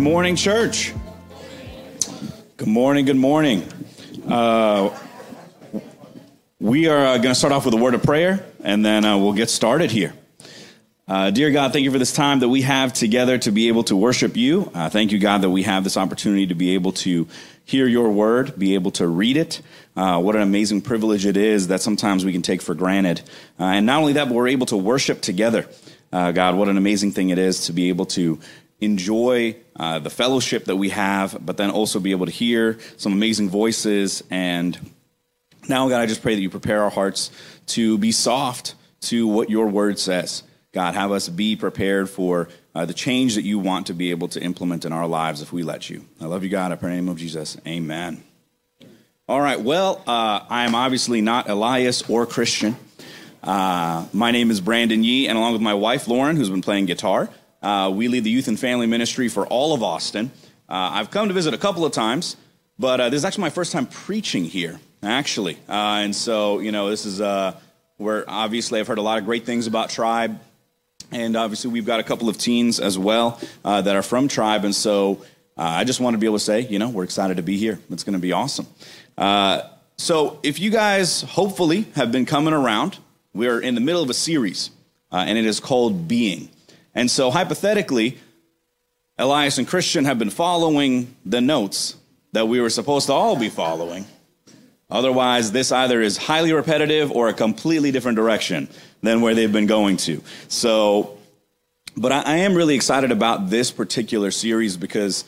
morning, church. Good morning, good morning. Uh, we are uh, going to start off with a word of prayer, and then uh, we'll get started here. Uh, dear God, thank you for this time that we have together to be able to worship you. Uh, thank you, God, that we have this opportunity to be able to hear your word, be able to read it. Uh, what an amazing privilege it is that sometimes we can take for granted. And not only that, but we're able to worship together. Uh, God, what an amazing thing it is to be able to enjoy uh, the fellowship that we have, but then also be able to hear some amazing voices. And now, God, I just pray that you prepare our hearts to be soft to what your word says. God, have us be prepared for uh, the change that you want to be able to implement in our lives if we let you. I love you, God. I pray in the name of Jesus. Amen. All right. Well, uh, I am obviously not Elias or Christian. Uh, my name is Brandon Yee, and along with my wife, Lauren, who's been playing guitar, uh, we lead the youth and family ministry for all of Austin. Uh, I've come to visit a couple of times, but uh, this is actually my first time preaching here, actually. Uh, and so, you know, this is uh, where obviously I've heard a lot of great things about Tribe. And obviously, we've got a couple of teens as well uh, that are from Tribe. And so, I just want to be able to say, you know, we're excited to be here. It's going to be awesome. so, if you guys hopefully have been coming around, we're in the middle of a series, and it is called Being. And so, hypothetically, Elias and Christian have been following the notes that we were supposed to all be following. Otherwise, this either is highly repetitive or a completely different direction than where they've been going to. So, but I, I am really excited about this particular series because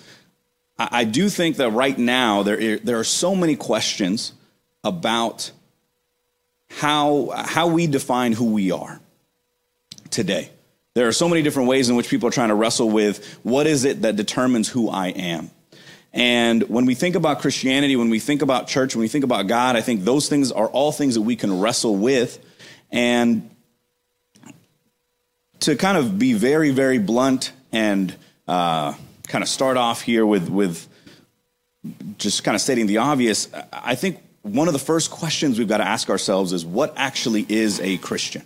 I, I do think that right now there, there are so many questions about how, how we define who we are today. There are so many different ways in which people are trying to wrestle with what is it that determines who I am. And when we think about Christianity, when we think about church, when we think about God, I think those things are all things that we can wrestle with. And to kind of be very, very blunt and uh, kind of start off here with, with just kind of stating the obvious, I think one of the first questions we've got to ask ourselves is what actually is a Christian?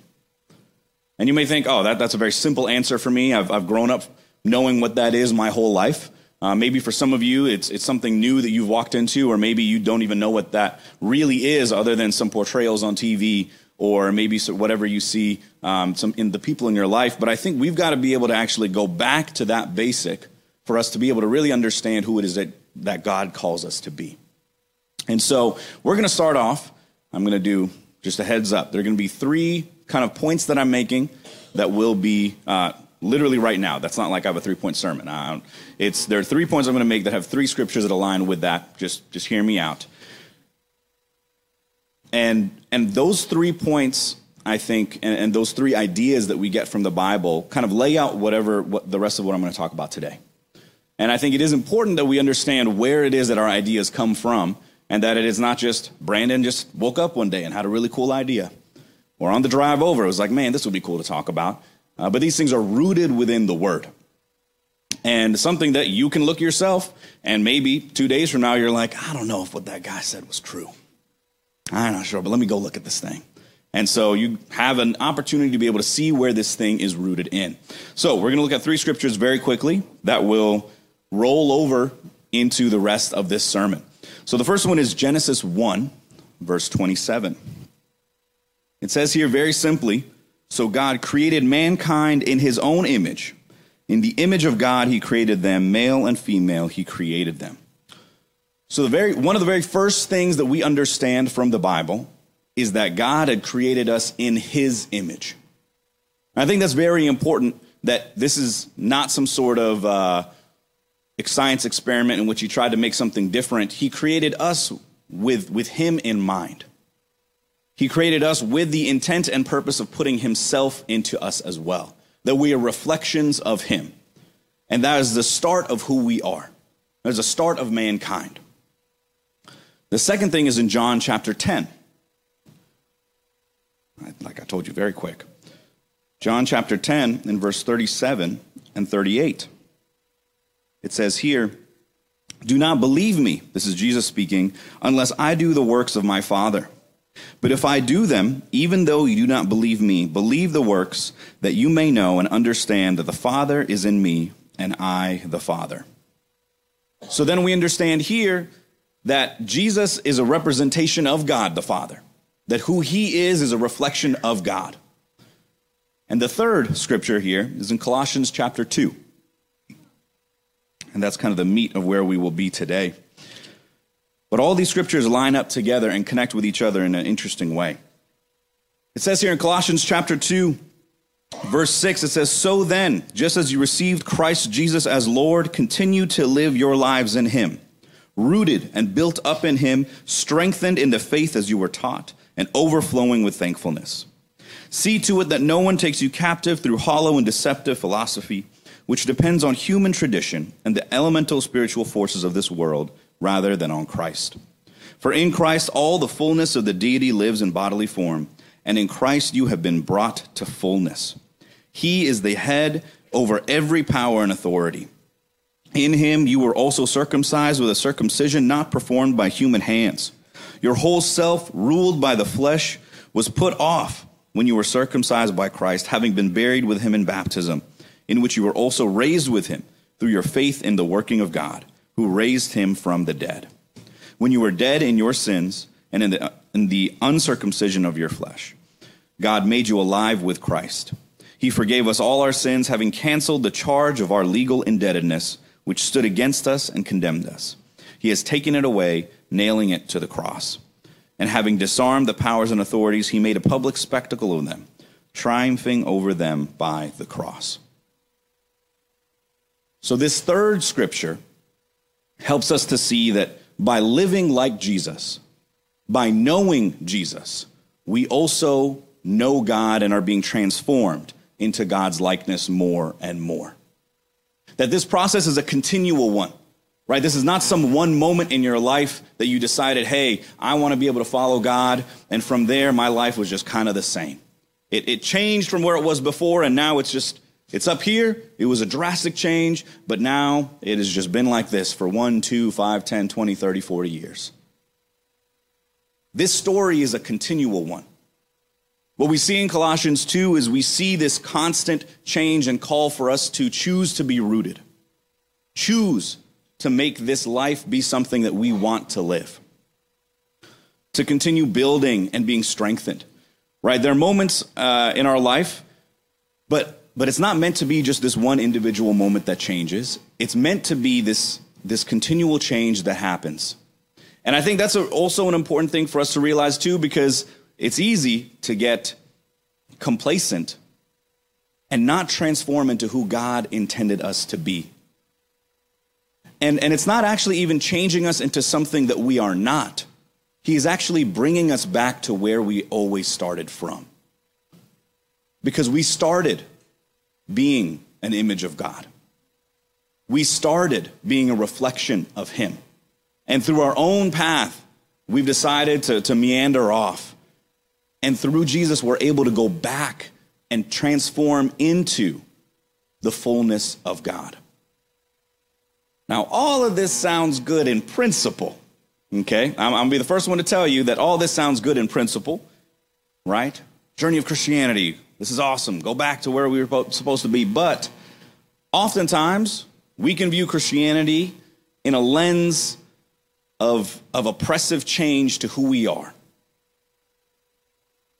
And you may think, oh, that, that's a very simple answer for me. I've, I've grown up knowing what that is my whole life. Uh, maybe for some of you, it's, it's something new that you've walked into, or maybe you don't even know what that really is other than some portrayals on TV or maybe whatever you see um, some in the people in your life. But I think we've got to be able to actually go back to that basic for us to be able to really understand who it is that, that God calls us to be. And so we're going to start off. I'm going to do just a heads up. There are going to be three kind of points that I'm making that will be uh, literally right now. That's not like I have a three point sermon. It's there are three points I'm going to make that have three scriptures that align with that. Just just hear me out. And and those three points, I think, and, and those three ideas that we get from the Bible, kind of lay out whatever what the rest of what I'm going to talk about today. And I think it is important that we understand where it is that our ideas come from, and that it is not just Brandon just woke up one day and had a really cool idea or on the drive over, it was like, man, this would be cool to talk about. Uh, but these things are rooted within the Word. And something that you can look yourself, and maybe two days from now, you're like, I don't know if what that guy said was true. I'm not sure, but let me go look at this thing. And so you have an opportunity to be able to see where this thing is rooted in. So we're going to look at three scriptures very quickly that will roll over into the rest of this sermon. So the first one is Genesis 1, verse 27. It says here very simply So God created mankind in his own image. In the image of God, he created them, male and female, he created them. So, the very, one of the very first things that we understand from the Bible is that God had created us in his image. I think that's very important that this is not some sort of uh, science experiment in which he tried to make something different. He created us with, with him in mind. He created us with the intent and purpose of putting himself into us as well, that we are reflections of him. And that is the start of who we are. That is the start of mankind. The second thing is in John chapter 10. Like I told you, very quick. John chapter 10, in verse 37 and 38. It says here, Do not believe me, this is Jesus speaking, unless I do the works of my Father. But if I do them, even though you do not believe me, believe the works, that you may know and understand that the Father is in me and I the Father. So then we understand here that Jesus is a representation of God the Father, that who he is is a reflection of God. And the third scripture here is in Colossians chapter 2. And that's kind of the meat of where we will be today. But all these scriptures line up together and connect with each other in an interesting way. It says here in Colossians chapter 2, verse 6, it says, So then, just as you received Christ Jesus as Lord, continue to live your lives in him, rooted and built up in him, strengthened in the faith as you were taught, and overflowing with thankfulness. See to it that no one takes you captive through hollow and deceptive philosophy, which depends on human tradition and the elemental spiritual forces of this world rather than on Christ. For in Christ all the fullness of the deity lives in bodily form, and in Christ you have been brought to fullness. He is the head over every power and authority. In him you were also circumcised with a circumcision not performed by human hands. Your whole self, ruled by the flesh, was put off when you were circumcised by Christ, having been buried with him in baptism, in which you were also raised with him through your faith in the working of God who raised him from the dead. When you were dead in your sins and in the, in the uncircumcision of your flesh, God made you alive with Christ. He forgave us all our sins, having canceled the charge of our legal indebtedness, which stood against us and condemned us. He has taken it away, nailing it to the cross. And having disarmed the powers and authorities, he made a public spectacle of them, triumphing over them by the cross. So, this third scripture helps us to see that by living like Jesus, by knowing Jesus, we also know God and are being transformed into God's likeness more and more. That this process is a continual one, right? This is not some one moment in your life that you decided, hey, I want to be able to follow God, and from there, my life was just kind of the same. It, it changed from where it was before, and now it's just it's up here. It was a drastic change, but now it has just been like this for 1, 2, 5, 10, 20, 30, 40 years. This story is a continual one. What we see in Colossians 2 is we see this constant change and call for us to choose to be rooted. Choose to make this life be something that we want to live. To continue building and being strengthened. Right? There are moments uh, in our life, but but it's not meant to be just this one individual moment that changes. It's meant to be this, this continual change that happens. And I think that's a, also an important thing for us to realize too, because it's easy to get complacent and not transform into who God intended us to be. And, and it's not actually even changing us into something that we are not. He is actually bringing us back to where we always started from. Because we started being an image of God. We started being a reflection of Him. And through our own path, we've decided to, to meander off. And through Jesus, we're able to go back and transform into the fullness of God. Now, all of this sounds good in principle. Okay? I'm, I'm to be the first one to tell you that all this sounds good in principle, right? Journey of Christianity, this is awesome. Go back to where we were supposed to be. But oftentimes, we can view Christianity in a lens of, of oppressive change to who we are.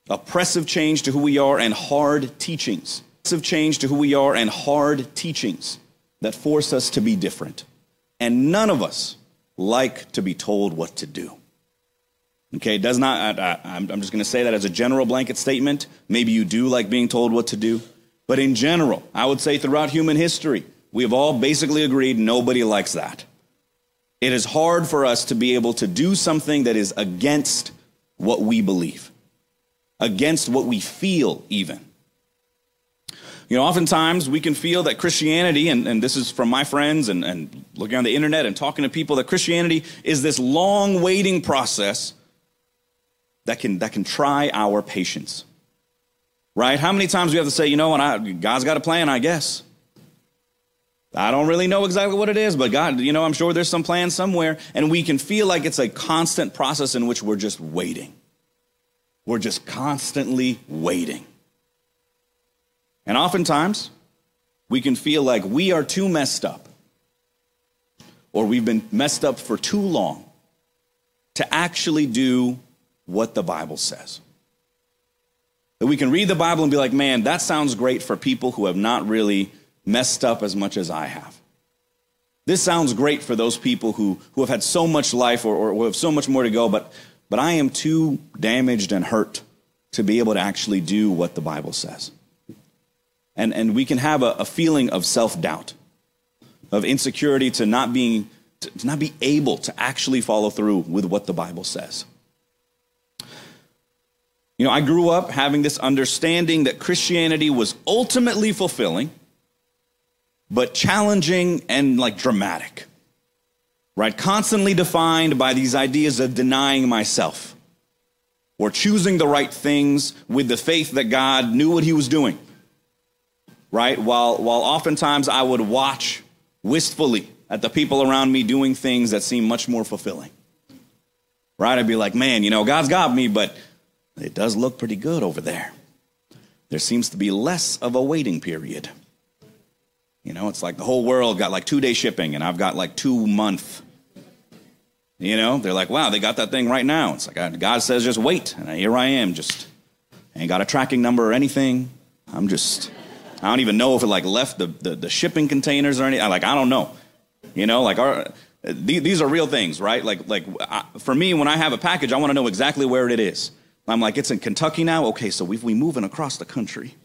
Oppressive change to who we are and hard teachings. Oppressive change to who we are and hard teachings that force us to be different. And none of us like to be told what to do. Okay, does not, I, am just going to say that as a general blanket statement. Maybe you do like being told what to do. But in general, I would say throughout human history, we have all basically agreed nobody likes that. It is hard for us to be able to do something that is against what we believe, against what we feel, even. You know, oftentimes we can feel that Christianity, and, and this is from my friends and, and looking on the internet and talking to people, that Christianity is this long waiting process that can, that can try our patience. Right? How many times we have to say, you know, and I, God's got a plan, I guess. I don't really know exactly what it is, but God, you know, I'm sure there's some plan somewhere. And we can feel like it's a constant process in which we're just waiting. We're just constantly waiting. And oftentimes, we can feel like we are too messed up or we've been messed up for too long to actually do what the Bible says. That we can read the Bible and be like, man, that sounds great for people who have not really messed up as much as I have. This sounds great for those people who, who have had so much life or, or have so much more to go, but, but I am too damaged and hurt to be able to actually do what the Bible says. And, and we can have a, a feeling of self doubt, of insecurity to not, being, to not be able to actually follow through with what the Bible says. You know, I grew up having this understanding that Christianity was ultimately fulfilling, but challenging and like dramatic, right? Constantly defined by these ideas of denying myself or choosing the right things with the faith that God knew what he was doing, right? While, while oftentimes I would watch wistfully at the people around me doing things that seem much more fulfilling, right? I'd be like, man, you know, God's got me, but it does look pretty good over there. There seems to be less of a waiting period. You know, it's like the whole world got like two day shipping, and I've got like two month. You know, they're like, wow, they got that thing right now. It's like God says, just wait, and here I am, just ain't got a tracking number or anything. I'm just, I don't even know if it like left the, the, the shipping containers or anything. Like, I don't know. You know, like our, these are real things, right? Like, like for me, when I have a package, I want to know exactly where it is. I'm like, it's in Kentucky now. Okay, so if we moving across the country,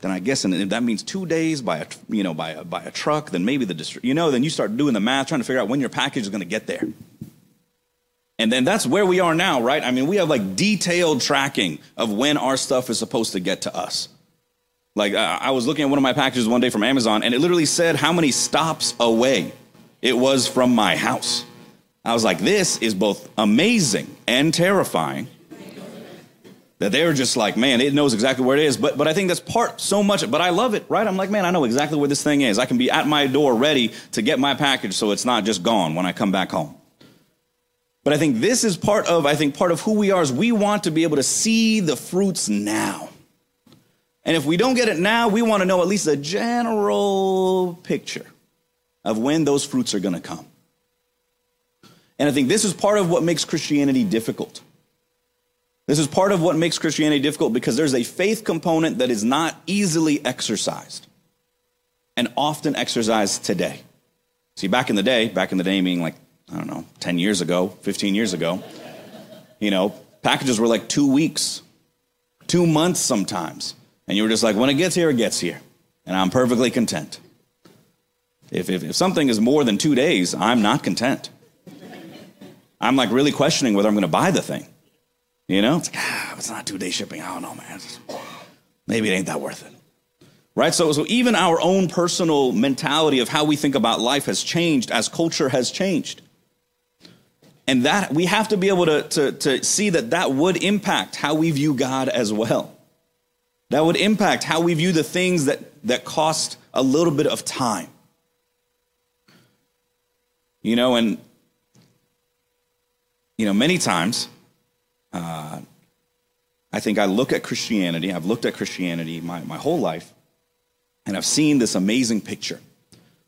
then I guess and if that means two days by a you know by a, by a truck, then maybe the distri- you know then you start doing the math, trying to figure out when your package is going to get there. And then that's where we are now, right? I mean, we have like detailed tracking of when our stuff is supposed to get to us. Like I was looking at one of my packages one day from Amazon, and it literally said how many stops away it was from my house. I was like, this is both amazing and terrifying that they're just like, man, it knows exactly where it is. But but I think that's part so much. But I love it, right? I'm like, man, I know exactly where this thing is. I can be at my door ready to get my package, so it's not just gone when I come back home. But I think this is part of I think part of who we are is we want to be able to see the fruits now. And if we don't get it now, we want to know at least a general picture of when those fruits are going to come. And I think this is part of what makes Christianity difficult this is part of what makes Christianity difficult because there's a faith component that is not easily exercised and often exercised today. See, back in the day, back in the day, meaning like, I don't know, 10 years ago, 15 years ago, you know, packages were like two weeks, two months sometimes. And you were just like, when it gets here, it gets here. And I'm perfectly content. If, if, if something is more than two days, I'm not content. I'm like really questioning whether I'm going to buy the thing. You know, it's like, ah, it's not two day shipping. I don't know, man. Maybe it ain't that worth it. Right? So, so even our own personal mentality of how we think about life has changed as culture has changed. And that we have to be able to, to, to see that that would impact how we view God as well. That would impact how we view the things that, that cost a little bit of time. You know, and, you know, many times uh, I think I look at Christianity, I've looked at Christianity my, my whole life, and I've seen this amazing picture,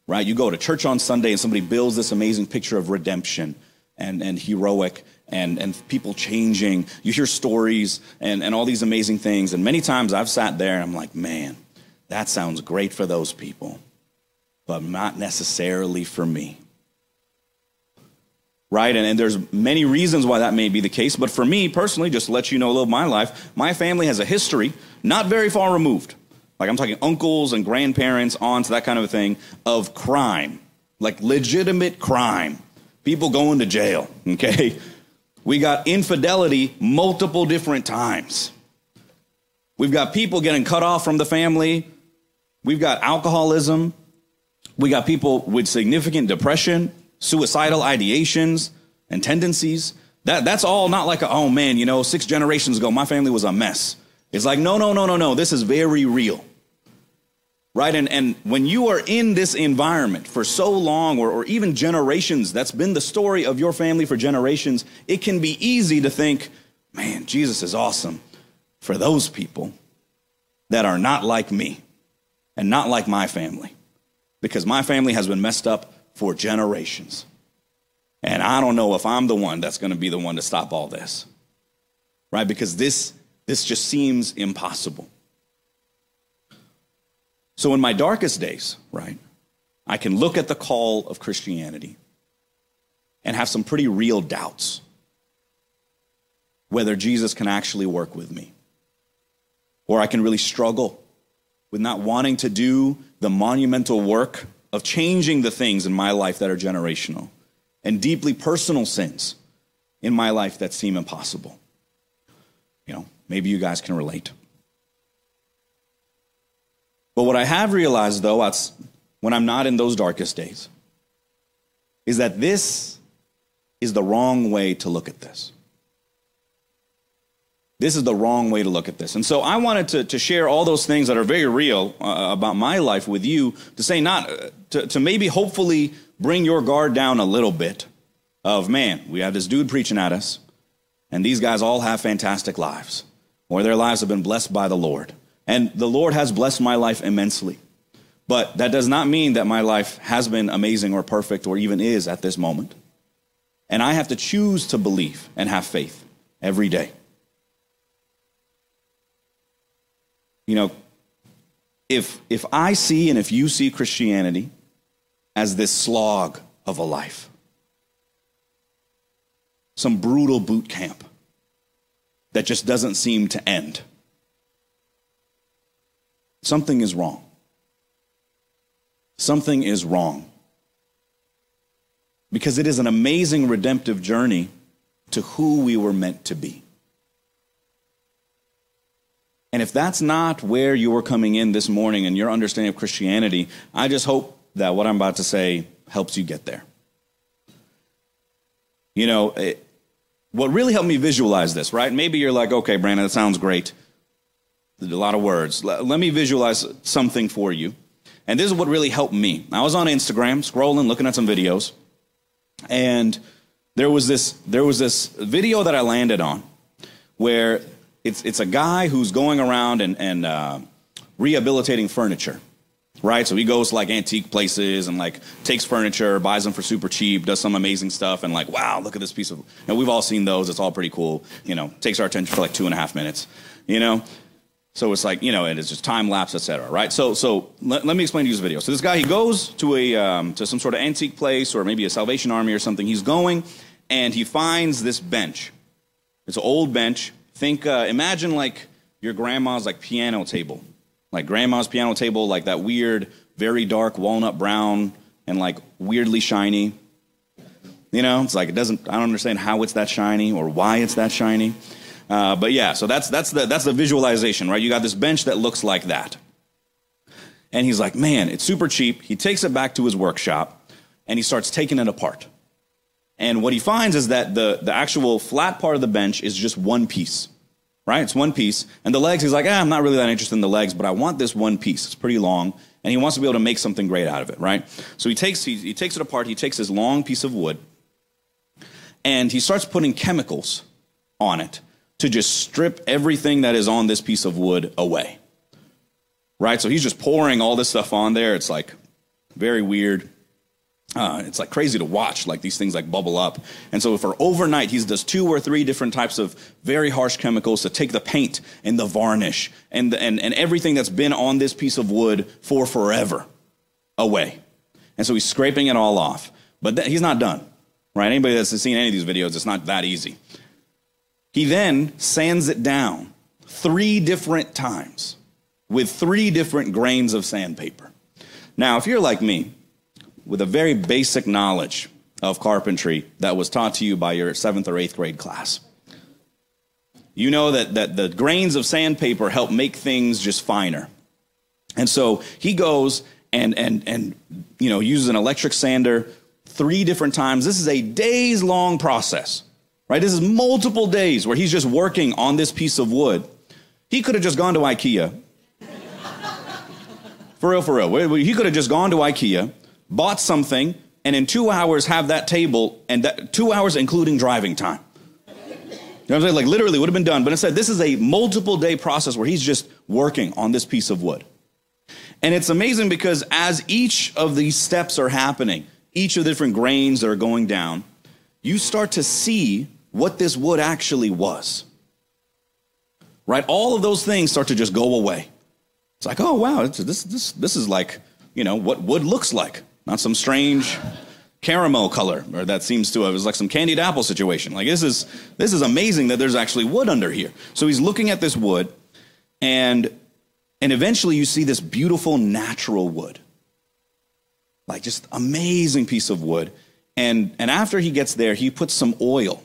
right? You go to church on Sunday and somebody builds this amazing picture of redemption and, and heroic and, and people changing. You hear stories and, and all these amazing things. And many times I've sat there and I'm like, man, that sounds great for those people, but not necessarily for me right? And, and, there's many reasons why that may be the case. But for me personally, just to let you know a little of my life, my family has a history, not very far removed. Like I'm talking uncles and grandparents, aunts, that kind of a thing, of crime, like legitimate crime. People going to jail, okay? We got infidelity multiple different times. We've got people getting cut off from the family. We've got alcoholism. We got people with significant depression suicidal ideations and tendencies. That, that's all not like, a, oh man, you know, six generations ago, my family was a mess. It's like, no, no, no, no, no, this is very real. Right? And, and when you are in this environment for so long, or, or even generations, that's been the story of your family for generations, it can be easy to think, man, Jesus is awesome for those people that are not like me and not like my family. Because my family has been messed up for generations. And I don't know if I'm the one that's going to be the one to stop all this. Right? Because this this just seems impossible. So in my darkest days, right? I can look at the call of Christianity and have some pretty real doubts whether Jesus can actually work with me. Or I can really struggle with not wanting to do the monumental work of changing the things in my life that are generational and deeply personal sins in my life that seem impossible. You know, maybe you guys can relate. But what I have realized, though, when I'm not in those darkest days, is that this is the wrong way to look at this. This is the wrong way to look at this. And so I wanted to, to share all those things that are very real uh, about my life with you to say, not uh, to, to maybe hopefully bring your guard down a little bit of, man, we have this dude preaching at us, and these guys all have fantastic lives, or their lives have been blessed by the Lord. And the Lord has blessed my life immensely. But that does not mean that my life has been amazing or perfect or even is at this moment. And I have to choose to believe and have faith every day. You know, if, if I see and if you see Christianity as this slog of a life, some brutal boot camp that just doesn't seem to end, something is wrong. Something is wrong. Because it is an amazing redemptive journey to who we were meant to be. And if that's not where you are coming in this morning and your understanding of Christianity, I just hope that what I'm about to say helps you get there. You know, it, what really helped me visualize this, right? Maybe you're like, okay, Brandon, that sounds great. A lot of words. Let, let me visualize something for you. And this is what really helped me. I was on Instagram, scrolling, looking at some videos, and there was this there was this video that I landed on where it's, it's a guy who's going around and, and uh, rehabilitating furniture right? So he goes to like antique places and like takes furniture, buys them for super cheap, does some amazing stuff, and like, wow, look at this piece of. And we've all seen those. It's all pretty cool. You know, takes our attention for like two and a half minutes. You know, so it's like you know, and it's just time lapse, etc. Right? So so let, let, me explain to you this video. So this guy he goes to a um, to some sort of antique place or maybe a Salvation Army or something. He's going and he finds this bench. It's an old bench Think, uh, imagine like your grandma's like piano table, like grandma's piano table, like that weird, very dark walnut brown and like weirdly shiny. You know, it's like it doesn't. I don't understand how it's that shiny or why it's that shiny. Uh, but yeah, so that's that's the that's the visualization, right? You got this bench that looks like that, and he's like, man, it's super cheap. He takes it back to his workshop, and he starts taking it apart. And what he finds is that the, the actual flat part of the bench is just one piece, right? It's one piece. And the legs, he's like, ah, I'm not really that interested in the legs, but I want this one piece. It's pretty long. And he wants to be able to make something great out of it, right? So he takes, he, he takes it apart. He takes this long piece of wood and he starts putting chemicals on it to just strip everything that is on this piece of wood away. Right? So he's just pouring all this stuff on there. It's like very weird. Uh, it's like crazy to watch, like these things like bubble up. And so for overnight, he does two or three different types of very harsh chemicals to take the paint and the varnish and, the, and, and everything that's been on this piece of wood for forever away. And so he's scraping it all off. But th- he's not done, right? Anybody that's seen any of these videos, it's not that easy. He then sands it down three different times with three different grains of sandpaper. Now, if you're like me, with a very basic knowledge of carpentry that was taught to you by your seventh or eighth grade class. You know that, that the grains of sandpaper help make things just finer. And so he goes and, and, and you know, uses an electric sander three different times. This is a days long process, right? This is multiple days where he's just working on this piece of wood. He could have just gone to IKEA. for real, for real. He could have just gone to IKEA bought something, and in two hours have that table, and that, two hours including driving time. You know what I'm saying? Like literally would have been done. But instead, this is a multiple day process where he's just working on this piece of wood. And it's amazing because as each of these steps are happening, each of the different grains that are going down, you start to see what this wood actually was. Right? All of those things start to just go away. It's like, oh, wow, this, this, this is like, you know, what wood looks like, not some strange caramel color, or that seems to have, it's like some candied apple situation. Like, this is, this is amazing that there's actually wood under here. So he's looking at this wood, and, and eventually you see this beautiful natural wood. Like, just amazing piece of wood. And, and after he gets there, he puts some oil,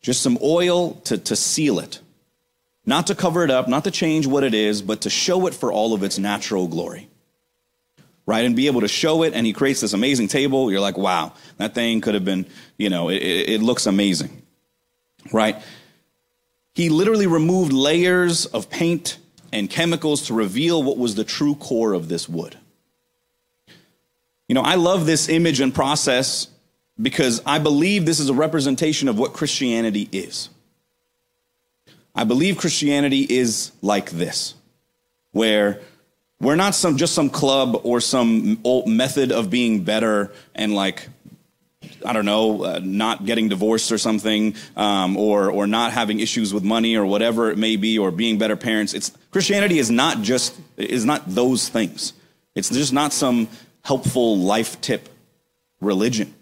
just some oil to, to seal it. Not to cover it up, not to change what it is, but to show it for all of its natural glory. Right? And be able to show it. And he creates this amazing table. You're like, wow, that thing could have been, you know, it, it looks amazing. Right? He literally removed layers of paint and chemicals to reveal what was the true core of this wood. You know, I love this image and process because I believe this is a representation of what Christianity is. I believe Christianity is like this, where we're not some just some club or some old method of being better and like I don't know, uh, not getting divorced or something, um, or or not having issues with money or whatever it may be, or being better parents. It's Christianity is not just is not those things. It's just not some helpful life tip religion.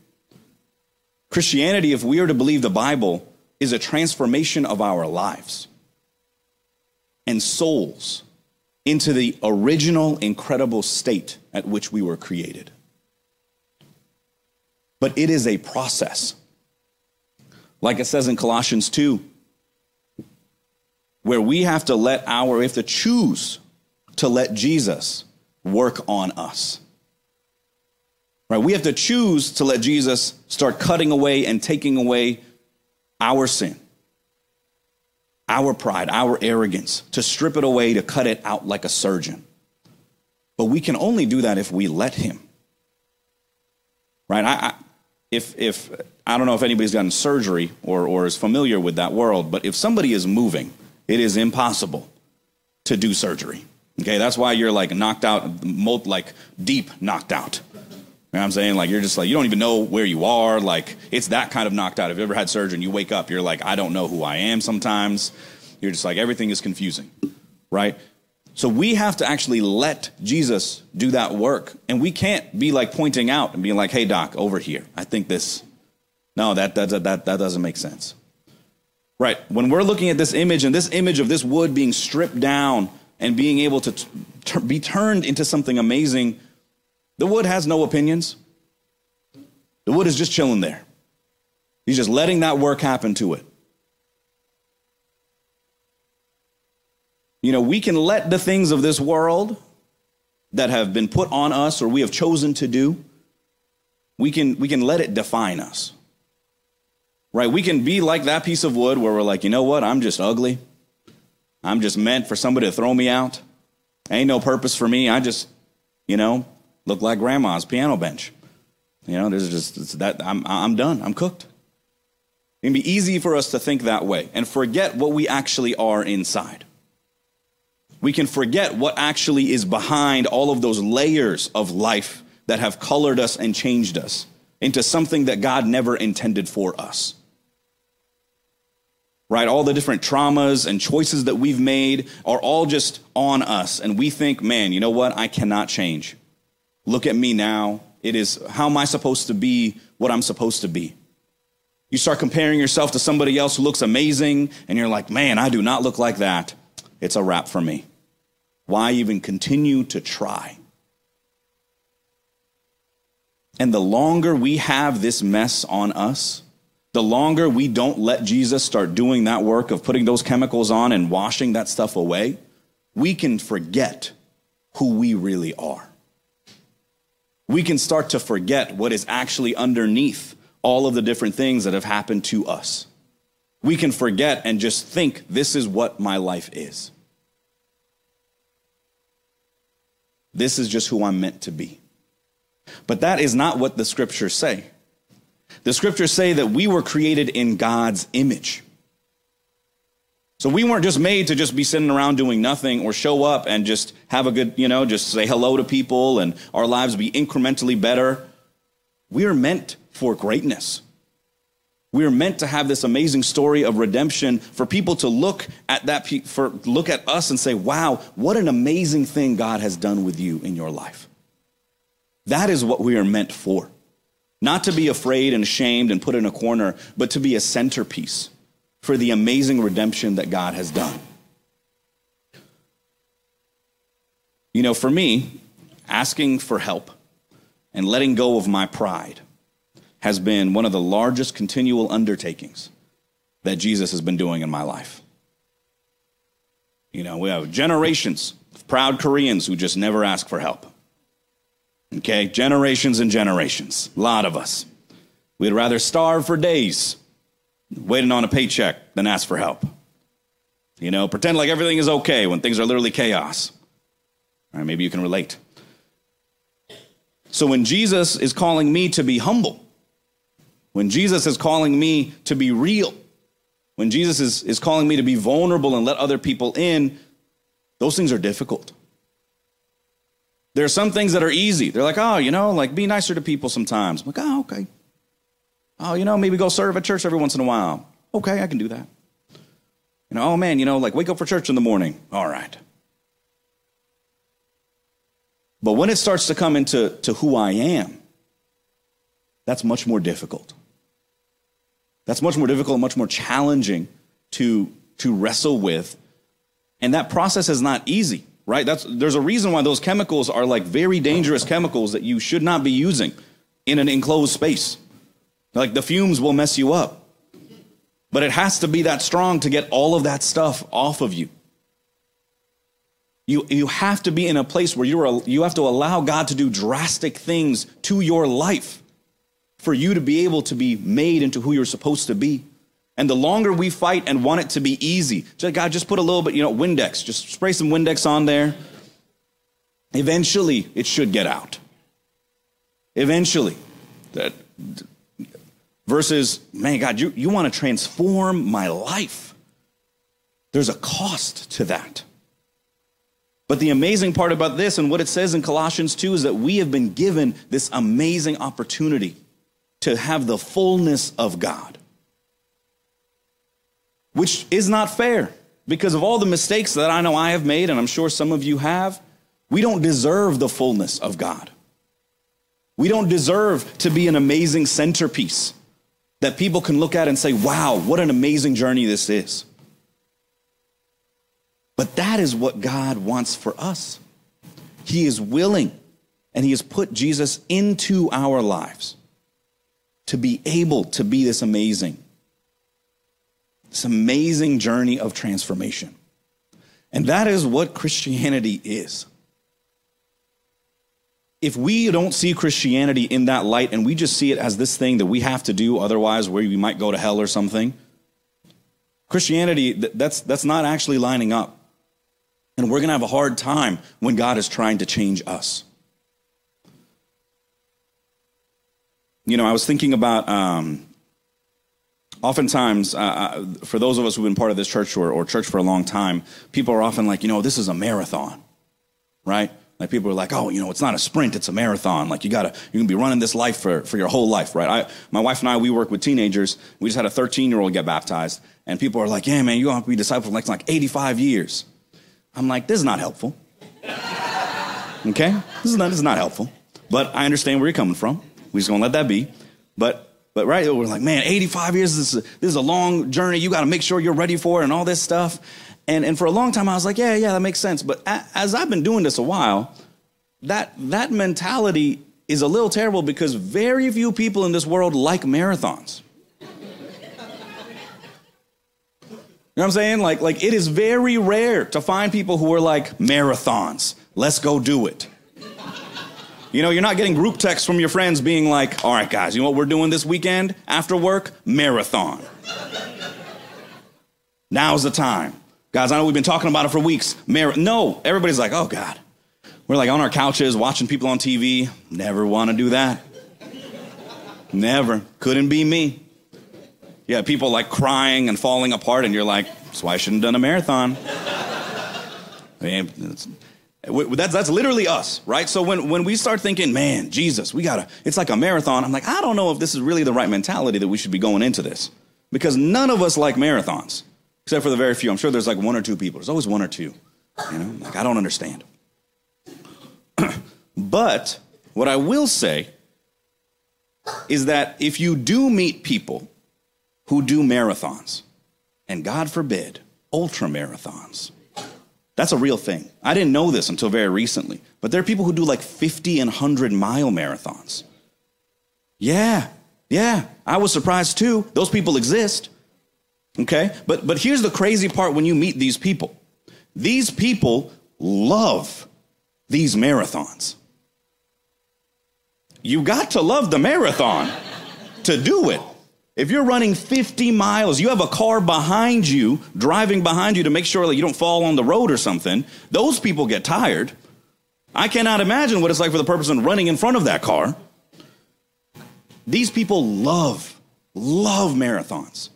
Christianity, if we are to believe the Bible, is a transformation of our lives and souls into the original incredible state at which we were created. But it is a process. Like it says in Colossians 2, where we have to let our, we have to choose to let Jesus work on us. Right? We have to choose to let Jesus start cutting away and taking away our sin, our pride, our arrogance, to strip it away, to cut it out like a surgeon. But we can only do that if we let Him. Right? I, I, if, if, I don't know if anybody's gotten surgery or, or is familiar with that world, but if somebody is moving, it is impossible to do surgery. Okay, that's why you're like knocked out, like deep knocked out. You know what I'm saying? Like you're just like you don't even know where you are. Like it's that kind of knocked out. If you ever had surgery and you wake up, you're like, I don't know who I am sometimes. You're just like everything is confusing. Right? So we have to actually let Jesus do that work. And we can't be like pointing out and being like, hey doc, over here. I think this no, that that that that doesn't make sense. Right. When we're looking at this image and this image of this wood being stripped down and being able to t- be turned into something amazing the wood has no opinions. The wood is just chilling there. He's just letting that work happen to it. You know, we can let the things of this world that have been put on us or we have chosen to do, we can, we can let it define us. Right? We can be like that piece of wood where we're like, you know what? I'm just ugly. I'm just meant for somebody to throw me out. Ain't no purpose for me. I just, you know, look like grandma's piano bench. You know, there's just that I'm, I'm done. I'm cooked. It can be easy for us to think that way and forget what we actually are inside. We can forget what actually is behind all of those layers of life that have colored us and changed us into something that God never intended for us. Right? All the different traumas and choices that we've made are all just on us. And we think, man, you know what? I cannot change. Look at me now. It is, how am I supposed to be what I'm supposed to be? You start comparing yourself to somebody else who looks amazing, and you're like, man, I do not look like that. It's a wrap for me. Why even continue to try? And the longer we have this mess on us, the longer we don't let Jesus start doing that work of putting those chemicals on and washing that stuff away, we can forget who we really are we can start to forget what is actually underneath all of the different things that have happened to us. We can forget and just think, this is what my life is. This is just who I'm meant to be. But that is not what the scriptures say. The scriptures say that we were created in God's image. So we weren't just made to just be sitting around doing nothing or show up and just have a good, you know, just say hello to people and our lives be incrementally better. We are meant for greatness. We are meant to have this amazing story of redemption for people to look at that for look at us and say, "Wow, what an amazing thing God has done with you in your life." That is what we are meant for. Not to be afraid and ashamed and put in a corner, but to be a centerpiece for the amazing redemption that God has done. You know, for me, asking for help and letting go of my pride has been one of the largest continual undertakings that Jesus has been doing in my life. You know, we have generations of proud Koreans who just never ask for help. Okay, generations and generations, a lot of us. We'd rather starve for days waiting on a paycheck than ask for help. You know, pretend like everything is okay when things are literally chaos. All right, maybe you can relate. So when Jesus is calling me to be humble, when Jesus is calling me to be real, when Jesus is, is calling me to be vulnerable and let other people in, those things are difficult. There are some things that are easy. They're like, oh, you know, like be nicer to people sometimes. I'm like, oh, okay. Oh, you know, maybe go serve at church every once in a while. Okay, I can do that. You know, oh man, you know, like wake up for church in the morning. All right. But when it starts to come into to who I am, that's much more difficult. That's much more difficult, much more challenging to, to wrestle with. And that process is not easy, right? That's, there's a reason why those chemicals are like very dangerous chemicals that you should not be using in an enclosed space. Like the fumes will mess you up. But it has to be that strong to get all of that stuff off of you. You, you have to be in a place where you're, you have to allow God to do drastic things to your life for you to be able to be made into who you're supposed to be. And the longer we fight and want it to be easy, just, God, just put a little bit, you know, Windex, just spray some Windex on there. Eventually, it should get out. Eventually. That, versus, man, God, you, you want to transform my life. There's a cost to that. But the amazing part about this and what it says in Colossians 2 is that we have been given this amazing opportunity to have the fullness of God, which is not fair because of all the mistakes that I know I have made, and I'm sure some of you have. We don't deserve the fullness of God. We don't deserve to be an amazing centerpiece that people can look at and say, wow, what an amazing journey this is. But that is what God wants for us. He is willing and He has put Jesus into our lives to be able to be this amazing, this amazing journey of transformation. And that is what Christianity is. If we don't see Christianity in that light and we just see it as this thing that we have to do, otherwise, where we might go to hell or something, Christianity, that's, that's not actually lining up. And we're going to have a hard time when God is trying to change us. You know, I was thinking about um, oftentimes, uh, uh, for those of us who've been part of this church or, or church for a long time, people are often like, you know, this is a marathon, right? Like people are like, oh, you know, it's not a sprint, it's a marathon. Like you gotta, you're gonna be running this life for, for your whole life, right? I, my wife and I, we work with teenagers. We just had a 13 year old get baptized, and people are like, yeah, man, you're gonna have to be discipled for like, like 85 years. I'm like, this is not helpful. Okay? This is not, this is not helpful. But I understand where you're coming from. We're just gonna let that be. But but right, we're like, man, 85 years, this is, this is a long journey. You got to make sure you're ready for it and all this stuff. And, and for a long time, I was like, yeah, yeah, that makes sense. But a, as I've been doing this a while, that, that mentality is a little terrible because very few people in this world like marathons. You know what I'm saying? Like, like it is very rare to find people who are like marathons. Let's go do it. You know, you're not getting group texts from your friends being like, all right, guys, you know what we're doing this weekend after work? Marathon. Now's the time. Guys, I know we've been talking about it for weeks. Mar- no, everybody's like, oh, God. We're like on our couches watching people on TV. Never want to do that. Never. Couldn't be me. Yeah, people like crying and falling apart, and you're like, that's why I shouldn't have done a marathon. I mean, That's, that's literally us, right? So when, when we start thinking, man, Jesus, we gotta, it's like a marathon, I'm like, I don't know if this is really the right mentality that we should be going into this. Because none of us like marathons, except for the very few. I'm sure there's like one or two people. There's always one or two. You know, like I don't understand. but what I will say is that if you do meet people who do marathons, and God forbid, ultra marathons, that's a real thing. I didn't know this until very recently, but there are people who do like 50 and 100 mile marathons. Yeah, yeah, I was surprised too. Those people exist. Okay? But but here's the crazy part when you meet these people. These people love these marathons. You got to love the marathon to do it. If you're running 50 miles, you have a car behind you, driving behind you to make sure that you don't fall on the road or something, those people get tired. I cannot imagine what it's like for the person running in front of that car. These people love, love marathons.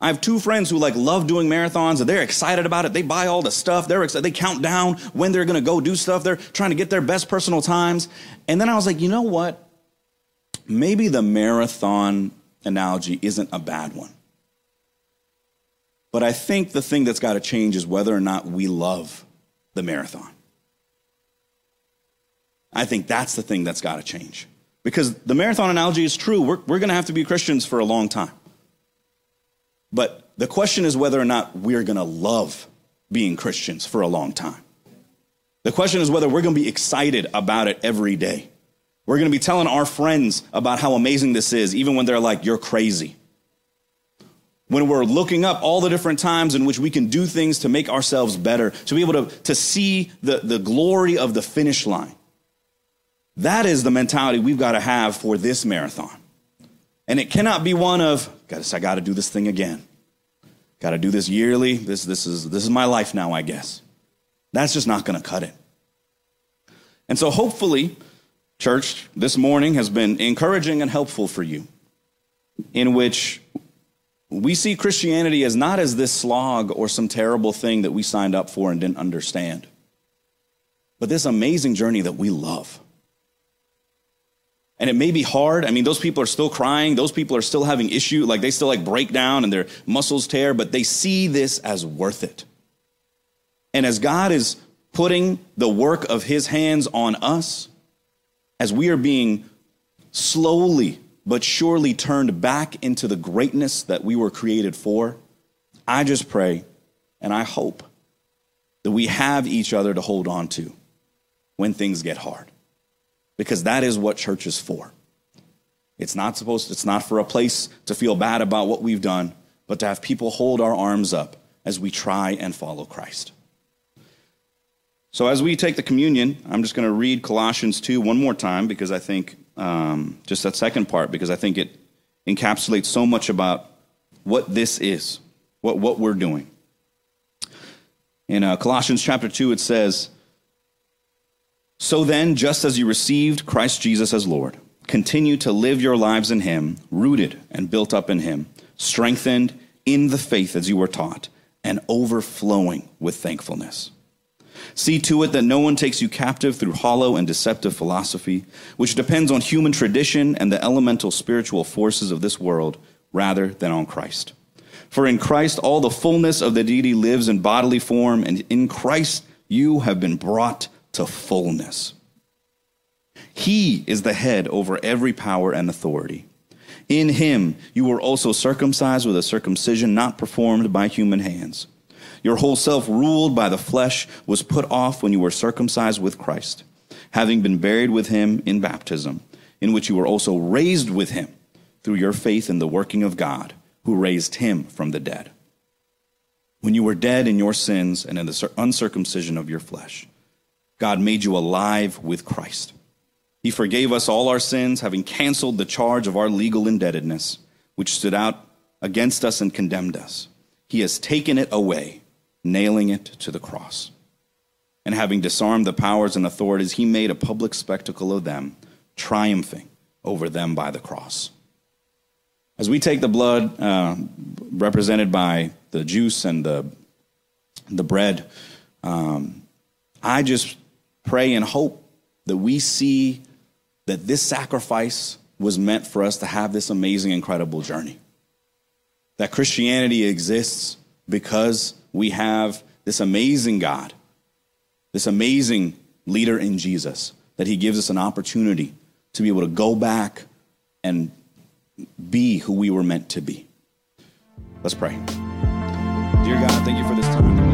I have two friends who like love doing marathons and they're excited about it. They buy all the stuff. They're excited. They count down when they're going to go do stuff. They're trying to get their best personal times. And then I was like, you know what? Maybe the marathon analogy isn't a bad one. But I think the thing that's got to change is whether or not we love the marathon. I think that's the thing that's got to change. Because the marathon analogy is true. We're, we're going to have to be Christians for a long time. But the question is whether or not we're going to love being Christians for a long time. The question is whether we're going to be excited about it every day. We're going to be telling our friends about how amazing this is, even when they're like, you're crazy. When we're looking up all the different times in which we can do things to make ourselves better, to be able to, to see the, the glory of the finish line. That is the mentality we've got to have for this marathon. And it cannot be one of, guys, I got to do this thing again. Got to do this yearly. This, this, is, this is my life now, I guess. That's just not going to cut it. And so hopefully, church, this morning has been encouraging and helpful for you, in which we see Christianity as not as this slog or some terrible thing that we signed up for and didn't understand, but this amazing journey that we love. And it may be hard. I mean, those people are still crying. Those people are still having issue. Like they still like break down and their muscles tear, but they see this as worth it. And as God is putting the work of his hands on us, as we are being slowly but surely turned back into the greatness that we were created for, I just pray and I hope that we have each other to hold on to when things get hard. Because that is what church is for. It's not supposed it's not for a place to feel bad about what we've done, but to have people hold our arms up as we try and follow Christ. So, as we take the communion, I'm just going to read Colossians 2 one more time because I think, um, just that second part, because I think it encapsulates so much about what this is, what, what we're doing. In uh, Colossians chapter 2, it says, So then, just as you received Christ Jesus as Lord, continue to live your lives in Him, rooted and built up in Him, strengthened in the faith as you were taught, and overflowing with thankfulness. See to it that no one takes you captive through hollow and deceptive philosophy, which depends on human tradition and the elemental spiritual forces of this world rather than on Christ. For in Christ all the fullness of the deity lives in bodily form, and in Christ you have been brought to fullness. He is the head over every power and authority. In him you were also circumcised with a circumcision not performed by human hands your whole self, ruled by the flesh, was put off when you were circumcised with Christ, having been buried with him in baptism, in which you were also raised with him through your faith in the working of God, who raised him from the dead. When you were dead in your sins and in the uncircumcision of your flesh, God made you alive with Christ. He forgave us all our sins, having canceled the charge of our legal indebtedness, which stood out against us and condemned us. He has taken it away nailing it to the cross. And having disarmed the powers and authorities, he made a public spectacle of them, triumphing over them by the cross. As we take the blood uh, represented by the juice and the, the bread, um, I just pray and hope that we see that this sacrifice was meant for us to have this amazing, incredible journey. That Christianity exists because we have this amazing God, this amazing leader in Jesus, that he gives us an opportunity to be able to go back and be who we were meant to be. Let's pray. Dear God, thank you for this time.